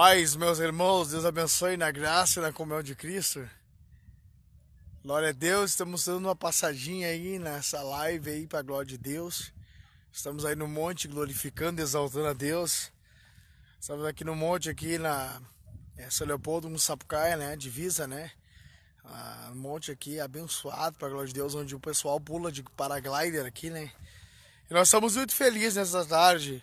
paz, meus irmãos. Deus abençoe na graça e na comunhão de Cristo. Glória a Deus. Estamos dando uma passadinha aí nessa live aí para a glória de Deus. Estamos aí no monte glorificando, exaltando a Deus. Estamos aqui no monte aqui na é, São Leopoldo, no Sapucaia, né? Divisa, né? Ah, um monte aqui abençoado para glória de Deus, onde o pessoal pula de paraglider aqui, né? E nós estamos muito felizes nessa tarde,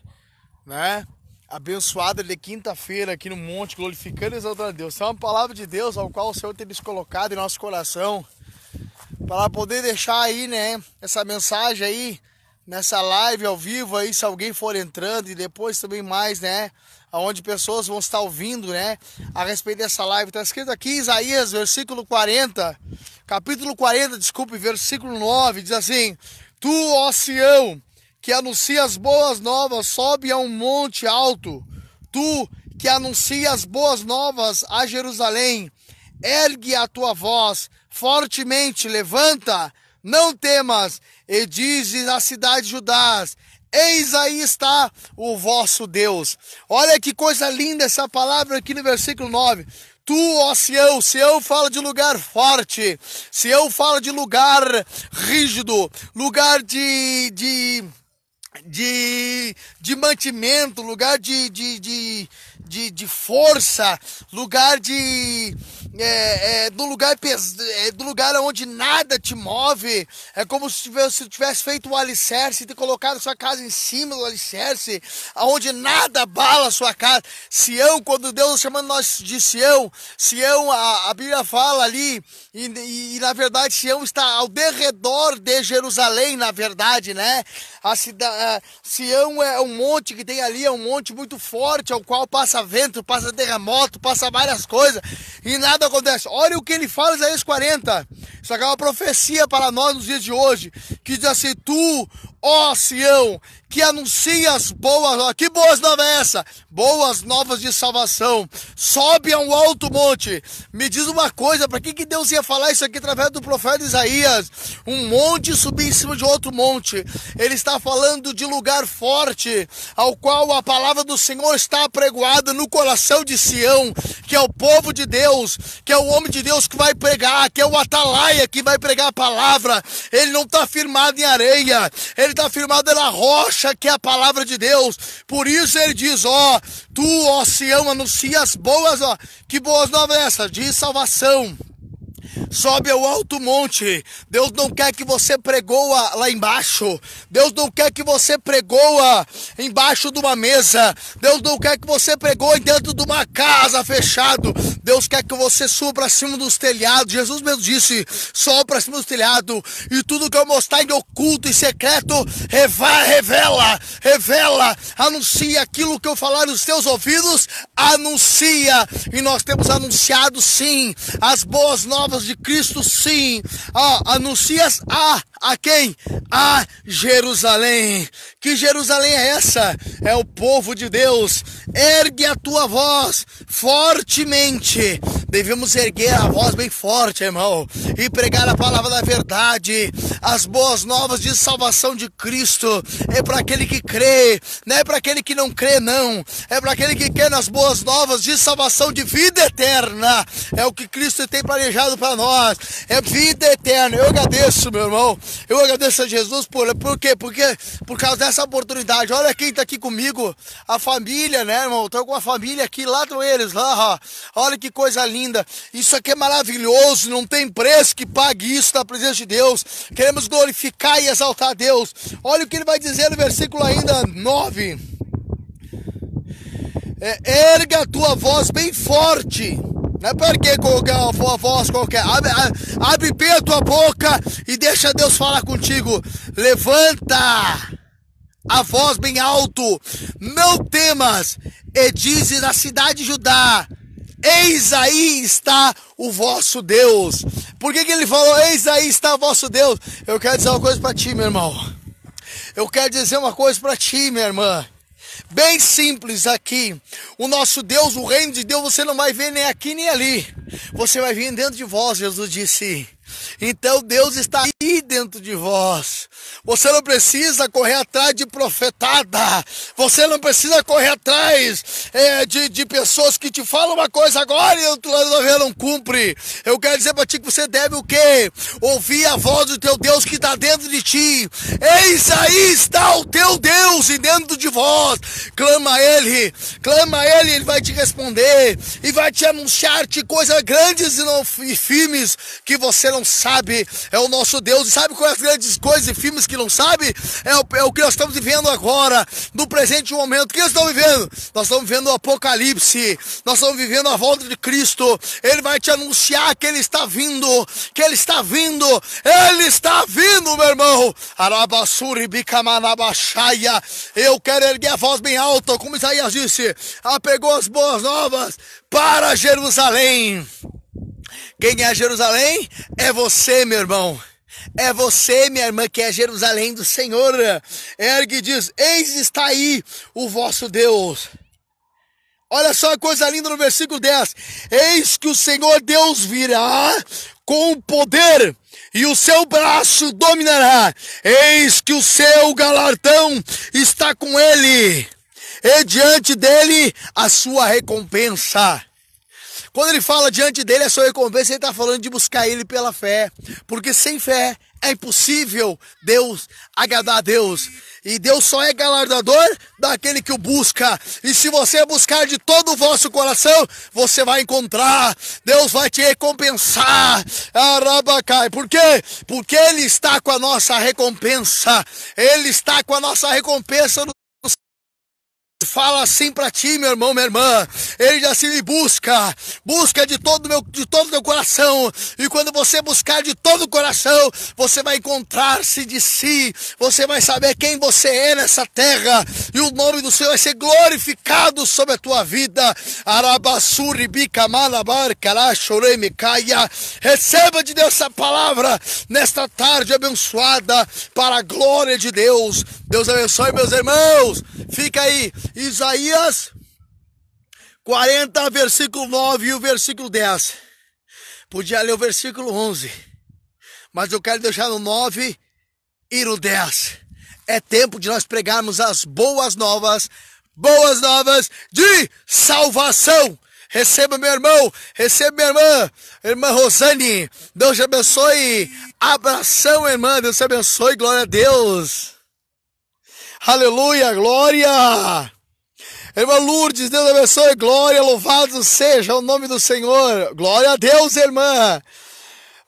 né? Abençoada de quinta-feira aqui no monte, glorificando e exaltando a Deus. é uma palavra de Deus ao qual o Senhor tem nos colocado em nosso coração para poder deixar aí, né, essa mensagem aí nessa live ao vivo aí, se alguém for entrando e depois também mais, né, aonde pessoas vão estar ouvindo, né, a respeito dessa live. Está escrito aqui Isaías, versículo 40, capítulo 40, desculpe, versículo 9, diz assim: Tu, ó Sião, que anuncia as boas novas, sobe a um monte alto. Tu que anuncia as boas novas a Jerusalém, ergue a tua voz fortemente, levanta, não temas, e dizes à cidade de Judá: Eis aí está o vosso Deus. Olha que coisa linda essa palavra aqui no versículo 9. Tu, ó Sião, Sião fala de lugar forte, Sião fala de lugar rígido, lugar de, de de, de mantimento, lugar de, de, de, de, de força, lugar de. É, é, do lugar é, do lugar onde nada te move. É como se tivesse, tivesse feito um alicerce e colocado sua casa em cima do alicerce, aonde nada bala a sua casa. Sião, quando Deus chamando nós de Sião, Sião, a, a Bíblia fala ali, e, e, e na verdade Sião está ao derredor de Jerusalém, na verdade, né? A cidade, Sião é um monte que tem ali, é um monte muito forte, ao qual passa vento, passa terremoto, passa várias coisas e nada acontece. Olha o que ele fala Isaías 40. Isso aqui é uma profecia para nós nos dias de hoje, que diz assim: Tu, ó Sião, que anuncia as boas novas. Que boas novas é essa? Boas novas de salvação. Sobe a um alto monte. Me diz uma coisa, para que, que Deus ia falar isso aqui através do profeta Isaías? Um monte subir em cima de outro monte. Ele está falando de lugar forte, ao qual a palavra do Senhor está apregoada no coração de Sião, que é o povo de Deus, que é o homem de Deus que vai pregar, que é o atalaia que vai pregar a palavra. Ele não está firmado em areia, ele está firmado na rocha, que é a palavra de Deus. Por isso ele diz: Ó, tu, ó Sião, anuncia as boas, ó, que boas novas é essas, de salvação sobe ao alto monte. Deus não quer que você pregoa lá embaixo. Deus não quer que você pregoa embaixo de uma mesa. Deus não quer que você pregoe dentro de uma casa fechado. Deus quer que você suba para cima dos telhados. Jesus mesmo disse: sobe para cima dos telhados. E tudo que eu mostrar em oculto e secreto, revela, revela, anuncia aquilo que eu falar nos teus ouvidos, anuncia. E nós temos anunciado sim as boas novas de Cristo, sim. Ah, anuncias a, a quem? A Jerusalém. Que Jerusalém é essa? É o povo de Deus. Ergue a tua voz fortemente. Devemos erguer a voz bem forte, irmão, e pregar a palavra da verdade, as boas novas de salvação de Cristo. É para aquele que crê, não é para aquele que não crê, não. É para aquele que quer nas boas novas de salvação de vida eterna. É o que Cristo tem planejado para nós. É vida eterna. Eu agradeço, meu irmão. Eu agradeço a Jesus por, por quê? Porque por causa dessa oportunidade. Olha quem está aqui comigo, a família, né, irmão? Estou com a família aqui, lá estão eles, lá. Olha que coisa linda. Isso aqui é maravilhoso, não tem preço que pague isso na presença de Deus. Queremos glorificar e exaltar a Deus. Olha o que ele vai dizer no versículo ainda 9. É, erga a tua voz bem forte. Não é porque colocar uma voz qualquer. Abre, abre bem a tua boca e deixa Deus falar contigo. Levanta a voz bem alto. Não temas. E dizes na cidade de Judá Eis aí está o vosso Deus. Por que, que ele falou, eis aí está o vosso Deus? Eu quero dizer uma coisa para ti, meu irmão. Eu quero dizer uma coisa para ti, minha irmã. Bem simples aqui. O nosso Deus, o reino de Deus, você não vai ver nem aqui nem ali. Você vai vir dentro de vós, Jesus disse. Então Deus está aí dentro de vós. Você não precisa correr atrás de profetada. Você não precisa correr atrás é, de, de pessoas que te falam uma coisa agora e outro lado da vida não cumpre. Eu quero dizer para ti que você deve o quê? Ouvir a voz do teu Deus que está dentro de ti. Eis aí está o teu Deus e dentro de vós. Clama a Ele, clama a Ele, Ele vai te responder e vai te anunciar-te coisas grandes e, não, e firmes que você não sabe. É o nosso Deus. E sabe quais as grandes coisas e firmes que não sabe? É o, é o que nós estamos vivendo agora, no presente momento. O que nós estamos vivendo? Nós estamos vivendo o Apocalipse. Nós estamos vivendo a volta de Cristo. Ele vai te anunciar que Ele está vindo, que Ele está vindo. Ele está vindo, meu irmão. Arabassuri bicamanabaxaia. Eu quero erguer a voz bem alta, como Isaías disse. Apegou as boas novas para Jerusalém. Quem é Jerusalém? É você, meu irmão. É você, minha irmã, que é Jerusalém do Senhor. Ergue e diz: Eis está aí o vosso Deus. Olha só a coisa linda no versículo 10. Eis que o Senhor Deus virá com poder e o seu braço dominará. Eis que o seu galardão está com ele, e diante dele a sua recompensa. Quando ele fala diante dele a sua recompensa, ele está falando de buscar ele pela fé. Porque sem fé é impossível Deus agradar a Deus. E Deus só é galardador daquele que o busca. E se você buscar de todo o vosso coração, você vai encontrar. Deus vai te recompensar. Arabacai. Por quê? Porque Ele está com a nossa recompensa. Ele está com a nossa recompensa no fala assim para ti, meu irmão, minha irmã. Ele já se me busca, busca de todo meu, de todo teu coração. E quando você buscar de todo o coração, você vai encontrar-se de si. Você vai saber quem você é nessa terra e o nome do Senhor vai ser glorificado sobre a tua vida. Receba de Deus essa palavra nesta tarde abençoada para a glória de Deus. Deus abençoe meus irmãos. Fica aí Isaías 40, versículo 9 e o versículo 10. Podia ler o versículo 11, mas eu quero deixar no 9 e no 10. É tempo de nós pregarmos as boas novas, boas novas de salvação. Receba, meu irmão, receba, minha irmã, irmã Rosane. Deus te abençoe. Abração, irmã. Deus te abençoe. Glória a Deus. Aleluia, glória. Irmã Lourdes, Deus abençoe, glória, louvado seja o nome do Senhor. Glória a Deus, irmã.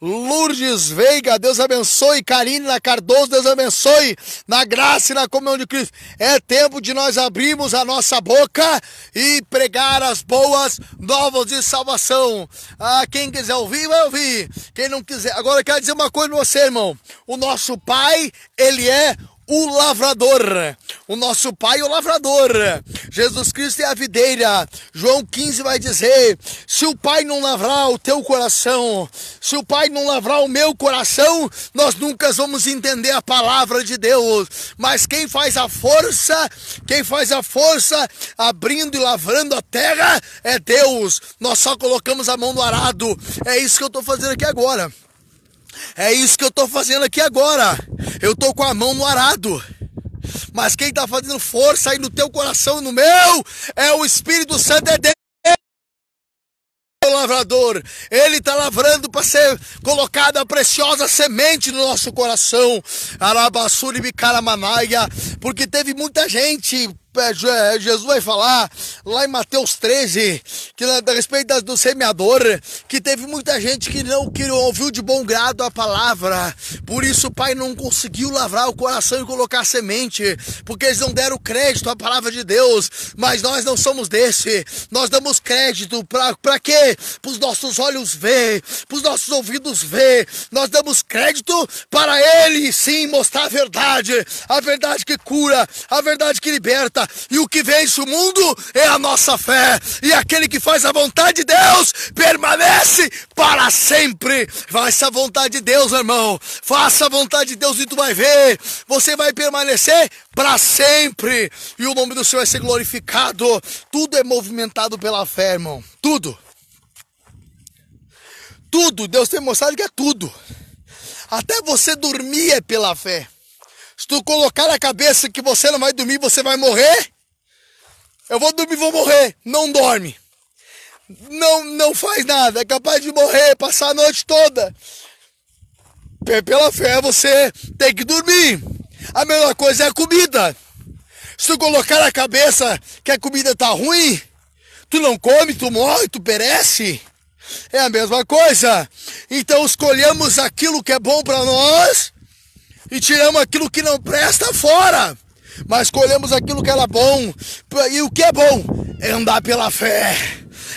Lourdes Veiga, Deus abençoe. Karina Cardoso, Deus abençoe. Na graça e na comunhão de Cristo. É tempo de nós abrirmos a nossa boca e pregar as boas novas de salvação. Ah, quem quiser ouvir, vai ouvir. Quem não quiser. Agora eu quero dizer uma coisa para você, irmão. O nosso Pai, Ele é o lavrador. O nosso pai o lavrador. Jesus Cristo é a videira. João 15 vai dizer: se o pai não lavrar o teu coração, se o pai não lavrar o meu coração, nós nunca vamos entender a palavra de Deus. Mas quem faz a força, quem faz a força abrindo e lavrando a terra é Deus. Nós só colocamos a mão no arado. É isso que eu estou fazendo aqui agora. É isso que eu estou fazendo aqui agora. Eu estou com a mão no arado. Mas quem está fazendo força aí no teu coração e no meu é o Espírito Santo de Deus o lavrador, ele está lavrando para ser colocada a preciosa semente no nosso coração. Arabassuri Bicaramanaya, porque teve muita gente é, é, Jesus vai falar lá em Mateus 13, que a respeito do semeador, que teve muita gente que não que ouviu de bom grado a palavra. Por isso o Pai não conseguiu lavrar o coração e colocar semente, porque eles não deram crédito à palavra de Deus. Mas nós não somos desse. Nós damos crédito para quê? Para os nossos olhos ver, para os nossos ouvidos ver. Nós damos crédito para Ele sim mostrar a verdade, a verdade que cura, a verdade que liberta, e o que vence o mundo é a nossa fé. E aquele que faz a vontade de Deus permanece para sempre. Faça a vontade de Deus, irmão. Faça a vontade de Deus e tu vai ver. Você vai permanecer para sempre. E o nome do Senhor vai ser glorificado. Tudo é movimentado pela fé, irmão. Tudo. Tudo. Deus tem mostrado que é tudo. Até você dormir é pela fé. Se tu colocar na cabeça que você não vai dormir, você vai morrer. Eu vou dormir, vou morrer. Não dorme. Não, não faz nada. É capaz de morrer, passar a noite toda. Pela fé, você tem que dormir. A melhor coisa é a comida. Se tu colocar na cabeça que a comida tá ruim, tu não come, tu morre, tu perece. É a mesma coisa. Então escolhemos aquilo que é bom para nós e tiramos aquilo que não presta fora. Mas escolhemos aquilo que era bom. E o que é bom é andar pela fé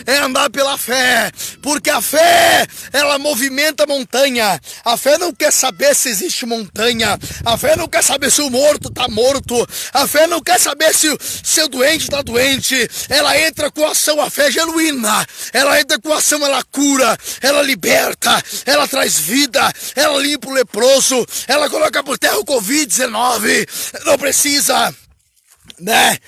é andar pela fé, porque a fé, ela movimenta a montanha. A fé não quer saber se existe montanha, a fé não quer saber se o morto está morto, a fé não quer saber se, o doente está doente. Ela entra com ação, a fé é genuína, ela entra com ação, ela cura, ela liberta, ela traz vida, ela limpa o leproso, ela coloca por terra o Covid-19. Não precisa né?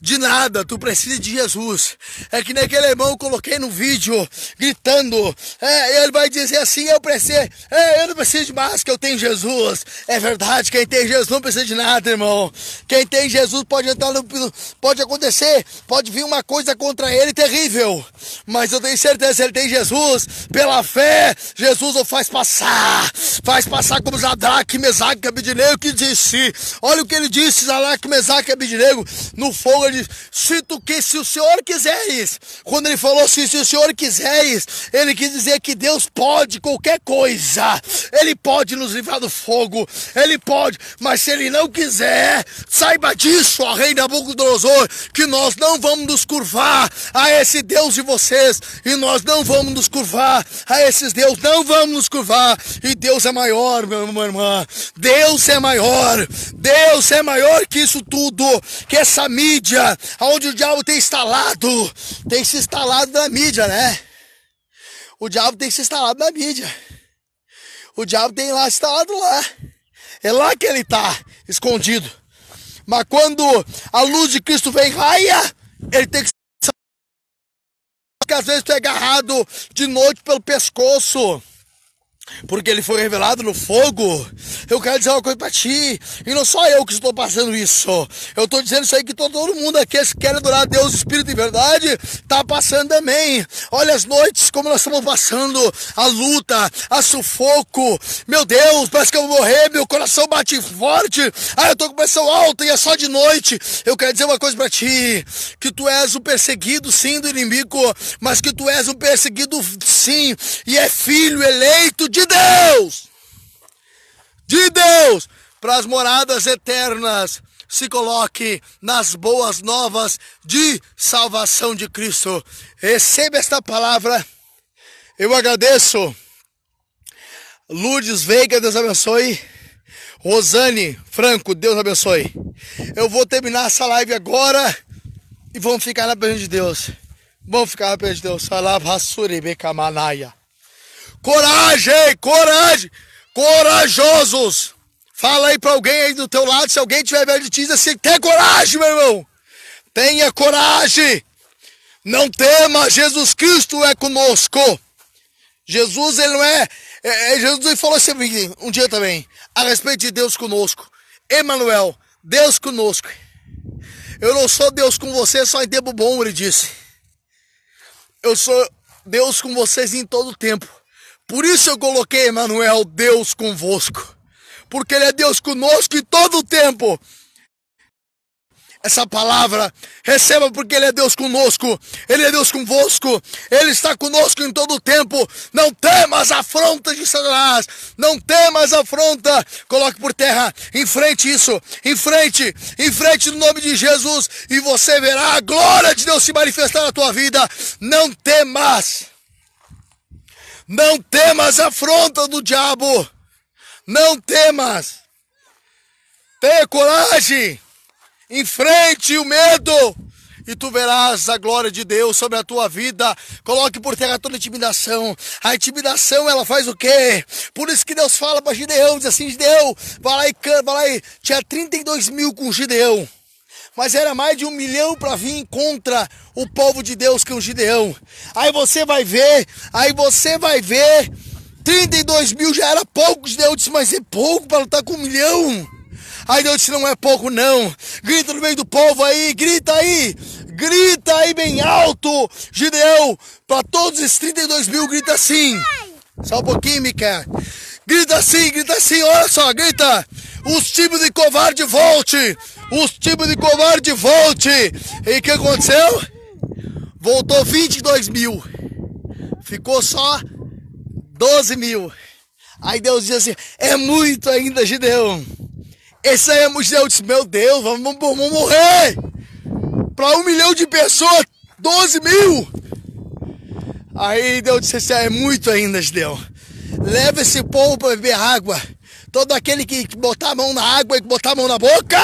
De nada, tu precisa de Jesus. É que naquele irmão eu coloquei no vídeo, gritando. É, ele vai dizer assim: eu preciso, é, eu não preciso de máscara, eu tenho Jesus. É verdade, quem tem Jesus não precisa de nada, irmão. Quem tem Jesus pode entrar no. Pode acontecer, pode vir uma coisa contra ele terrível. Mas eu tenho certeza, ele tem Jesus, pela fé, Jesus o faz passar. Faz passar como Zadrak, Mesaque, Abidineu, que disse: Olha o que ele disse, Zalac, Mesaque e no fogo, ele disse, se tu que, se o Senhor quiseres, quando ele falou assim, se o Senhor quiseres, ele quis dizer que Deus pode qualquer coisa, ele pode nos livrar do fogo, ele pode, mas se ele não quiser, saiba disso, ó rei Nabucodonosor, que nós não vamos nos curvar a esse Deus de vocês, e nós não vamos nos curvar a esses Deus, não vamos nos curvar, e Deus é maior, meu irmão, irmã, Deus é maior, Deus é maior que isso tudo, que essa mídia, onde o diabo tem instalado, tem se instalado na mídia, né? O diabo tem se instalado na mídia. O diabo tem lá instalado lá. É lá que ele está escondido. Mas quando a luz de Cristo vem raia, ele tem que que às vezes tu é agarrado de noite pelo pescoço porque ele foi revelado no fogo. Eu quero dizer uma coisa para ti, e não só eu que estou passando isso. Eu estou dizendo isso aí que todo mundo aqui que quer adorar a Deus, Espírito e verdade, está passando também. Olha as noites como nós estamos passando, a luta, a sufoco. Meu Deus, parece que eu vou morrer, meu coração bate forte. Ah, eu estou com pressão alta e é só de noite. Eu quero dizer uma coisa para ti, que tu és o perseguido sim do inimigo, mas que tu és o perseguido sim e é filho eleito de Deus, de Deus, para as moradas eternas. Se coloque nas boas novas de salvação de Cristo. Receba esta palavra. Eu agradeço. Lourdes Veiga, Deus abençoe. Rosane Franco, Deus abençoe. Eu vou terminar essa live agora e vamos ficar na presença de Deus. Vamos ficar na presença de Deus. Salavassuri Bekamanaya. Coragem, coragem, corajosos. Fala aí para alguém aí do teu lado, se alguém tiver velho diz assim, tem coragem, meu irmão. Tenha coragem. Não tema, Jesus Cristo é conosco. Jesus, ele não é, é, é Jesus falou assim um dia também, a respeito de Deus conosco. Emanuel, Deus conosco. Eu não sou Deus com você só em tempo bom, ele disse. Eu sou Deus com vocês em todo tempo. Por isso eu coloquei Emmanuel, Deus convosco. Porque Ele é Deus conosco em todo o tempo. Essa palavra, receba porque Ele é Deus conosco, Ele é Deus convosco, Ele está conosco em todo o tempo. Não temas afronta de Satanás, não temas afronta. Coloque por terra, enfrente isso, enfrente, enfrente no nome de Jesus e você verá a glória de Deus se manifestar na tua vida. Não temas. Não temas a afronta do diabo. Não temas. Tenha coragem. Enfrente o medo. E tu verás a glória de Deus sobre a tua vida. Coloque por terra toda intimidação. A intimidação, ela faz o quê? Por isso que Deus fala para Gideão, diz assim, Gideão, vai lá e vai lá e... Tinha 32 mil com Gideão mas era mais de um milhão para vir contra o povo de Deus que é o Gideão. Aí você vai ver, aí você vai ver 32 mil já era pouco, Deus disse, mas é pouco para lutar com um milhão. Aí Deus disse, não é pouco não. Grita no meio do povo aí, grita aí. Grita aí bem alto, Gideão. Para todos esses 32 mil, grita assim. Só um pouquinho, Mica. Grita assim, grita assim, olha só, grita. Os tipos de covarde volte. Os tipos de covarde volte. E o que aconteceu? Voltou 22 mil. Ficou só 12 mil. Aí Deus diz assim: é muito ainda, Gideão. Esse aí é muito. Gideão disse: meu Deus, vamos, vamos morrer. Para um milhão de pessoas, 12 mil. Aí Deus disse assim: é muito ainda, Gideão. Leva esse povo para beber água. Todo aquele que botar a mão na água e botar a mão na boca,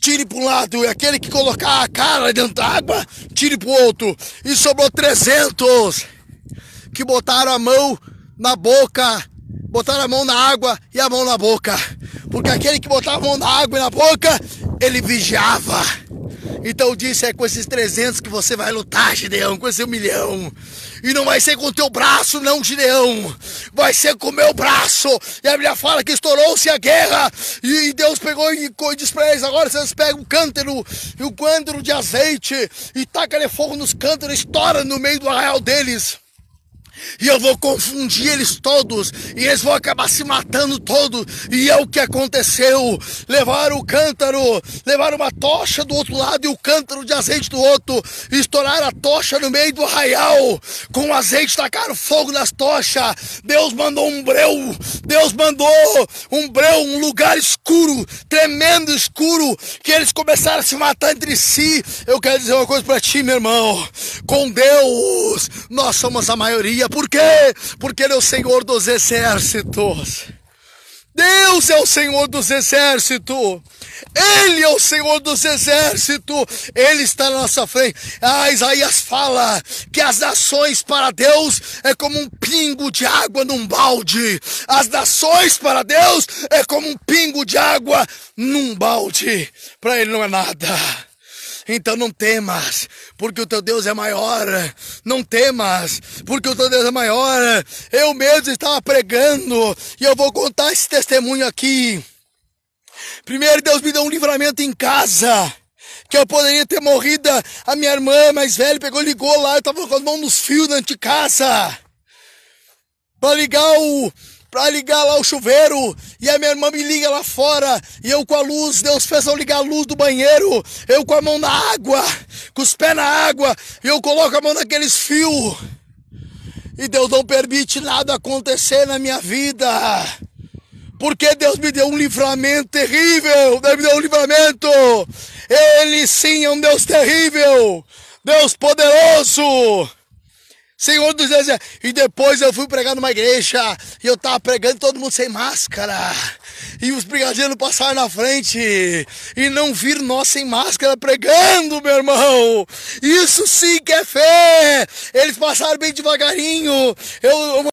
tire para um lado. E aquele que colocar a cara dentro da água, tire para o outro. E sobrou 300 que botaram a mão na boca, botaram a mão na água e a mão na boca. Porque aquele que botava a mão na água e na boca, ele vigiava. Então disse, é com esses 300 que você vai lutar, Gideão, com esse um milhão. E não vai ser com o teu braço, não, Gideão. Vai ser com o meu braço. E a Bíblia fala que estourou-se a guerra. E Deus pegou e disse para eles: agora vocês pegam o cântaro o cântaro de azeite e taca fogo nos cântaros, estoura no meio do arraial deles. E eu vou confundir eles todos. E eles vão acabar se matando todos. E é o que aconteceu. Levaram o cântaro, levaram uma tocha do outro lado e o cântaro de azeite do outro. Estouraram a tocha no meio do arraial. Com azeite, tacaram fogo nas tochas. Deus mandou um breu. Deus mandou um breu, um lugar escuro, tremendo escuro. Que eles começaram a se matar entre si. Eu quero dizer uma coisa para ti, meu irmão. Com Deus, nós somos a maioria por quê? Porque Ele é o Senhor dos exércitos. Deus é o Senhor dos exércitos. Ele é o Senhor dos exércitos. Ele está na nossa frente. Ah, Isaías fala que as nações para Deus é como um pingo de água num balde. As nações para Deus é como um pingo de água num balde. Para Ele não é nada. Então não temas, porque o teu Deus é maior. Não temas, porque o teu Deus é maior. Eu mesmo estava pregando e eu vou contar esse testemunho aqui. Primeiro, Deus me deu um livramento em casa que eu poderia ter morrido. A minha irmã mais velha pegou, ligou lá, eu estava com as mãos nos fios dentro de casa. Para ligar o, para ligar lá o chuveiro e a minha irmã me liga lá fora e eu com a luz, Deus fez eu ligar a luz do banheiro, eu com a mão na água, com os pés na água, e eu coloco a mão naqueles fios. E Deus não permite nada acontecer na minha vida. Porque Deus me deu um livramento terrível. Deus me deu um livramento. Ele sim é um Deus terrível. Deus poderoso. Senhor dos Exércitos. E depois eu fui pregar numa igreja e eu tava pregando todo mundo sem máscara. E os brigadeiros passaram na frente e não viram nós sem máscara pregando, meu irmão. Isso sim que é fé. Eles passaram bem devagarinho. Eu,